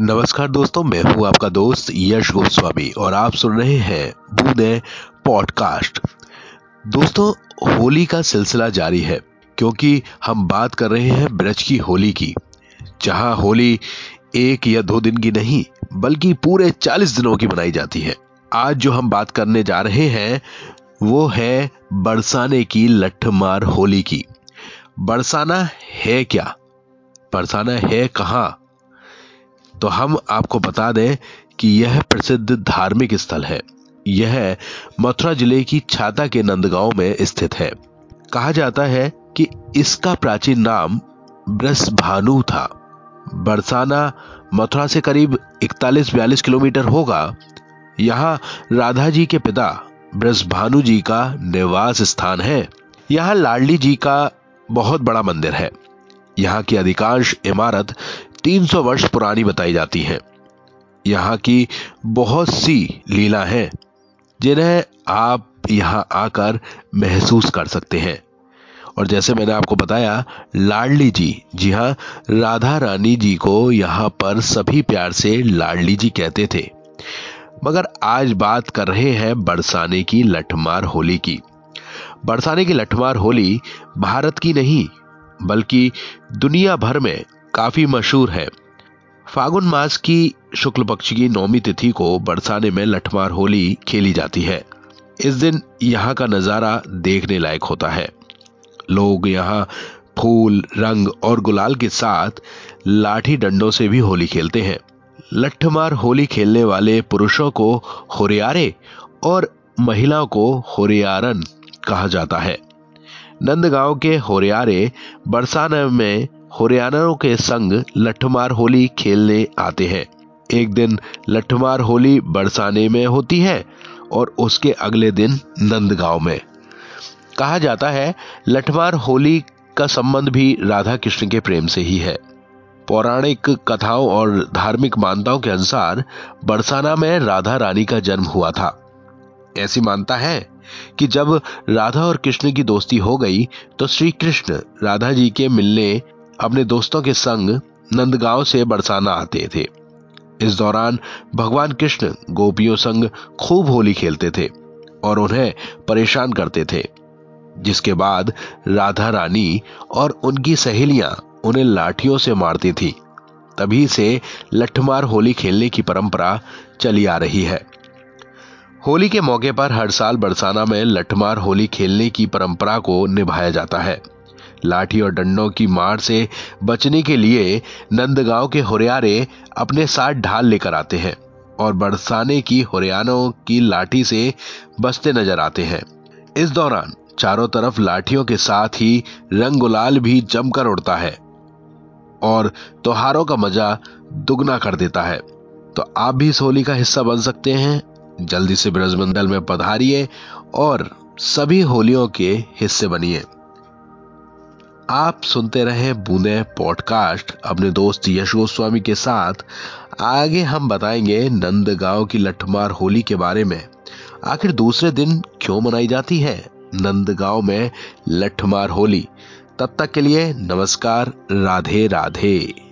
नमस्कार दोस्तों, मैं हूँ आपका दोस्त यश गोस्वामी और आप सुन रहे हैं बूंदे पॉडकास्ट। दोस्तों, होली का सिलसिला जारी है क्योंकि हम बात कर रहे हैं ब्रज की होली की। जहाँ होली एक या दो दिन की नहीं, बल्कि पूरे चालीस दिनों की मनाई जाती है। आज जो हम बात करने जा रहे हैं, वो है बरसाने की लठमार होली की। बरसाना है क्या? बरसाना है कहाँ? तो हम आपको बता दें कि यह प्रसिद्ध धार्मिक स्थल है। यह मथुरा ज़िले की छाता के नंदगांव में स्थित है। कहा जाता है कि इसका प्राचीन नाम ब्रस भानु था। बरसाना मथुरा से करीब 41-42 किलोमीटर होगा। यहाँ राधा जी के पिता ब्रस भानु जी का निवास स्थान है। यहाँ लाडली जी का बहुत बड़ा मंदिर है। यहाँ की अधिकांश इमारत 300 वर्ष पुरानी बताई जाती है। यहाँ की बहुत सी लीला है, जिन्हें आप यहाँ आकर महसूस कर सकते हैं। और जैसे मैंने आपको बताया, लाडली जी जी हाँ राधा रानी जी को यहाँ पर सभी प्यार से लाडली जी कहते थे। मगर आज बात कर रहे हैं बरसाने की लठमार होली की। बरसाने की लठमार होली भारत की नहीं, बल्कि दुनिया भर में काफ़ी मशहूर है। फागुन मास की शुक्ल पक्ष की नौमी तिथि को बरसाने में लठमार होली खेली जाती है। इस दिन यहाँ का नज़ारा देखने लायक होता है। लोग यहाँ फूल, रंग और गुलाल के साथ लाठी डंडों से भी होली खेलते हैं। लठमार होली खेलने वाले पुरुषों को होरियारे और महिलाओं को होरियारन कहा जाता है। नंदगांव के होरियारे बरसाने में हरियाणा के संग लठमार होली खेलने आते हैं। एक दिन लठमार होली बरसाने में होती है और उसके अगले दिन नंदगांव में। कहा जाता है, लठमार होली का संबंध भी राधा कृष्ण के प्रेम से ही है। पौराणिक कथाओं और धार्मिक मान्यताओं के अनुसार बरसाना में राधा रानी का जन्म हुआ था। ऐसी मानता है कि जब राधा और कृष्ण की दोस्ती हो गई तो श्री कृष्ण राधा जी के मिलने अपने दोस्तों के संग नंदगांव से बरसाना आते थे। इस दौरान भगवान कृष्ण गोपियों संग खूब होली खेलते थे और उन्हें परेशान करते थे, जिसके बाद राधा रानी और उनकी सहेलियाँ उन्हें लाठियों से मारती थी। तभी से लठमार होली खेलने की परंपरा चली आ रही है। होली के मौके पर हर साल बरसाना में लठमार होली खेलने की परंपरा को निभाया जाता है। लाठी और डंडों की मार से बचने के लिए नंदगांव के हुरियारे अपने साथ ढाल लेकर आते हैं और बरसाने की हुरियानों की लाठी से बचते नज़र आते हैं। इस दौरान चारों तरफ़ लाठियों के साथ ही रंग गुलाल भी जमकर उड़ता है और त्योहारों का मज़ा दुगना कर देता है। तो आप भी इस होली का हिस्सा बन सकते हैं। जल्दी से ब्रजमंडल में पधारिए और सभी होलियों के हिस्से बनिए। आप सुनते रहे बूंदे पॉडकास्ट अपने दोस्त यश गोस्वामी के साथ। आगे हम बताएँगे नंदगांव की लठमार होली के बारे में। आखिर दूसरे दिन क्यों मनाई जाती है नंदगांव में लठमार होली? तब तक के लिए नमस्कार, राधे राधे।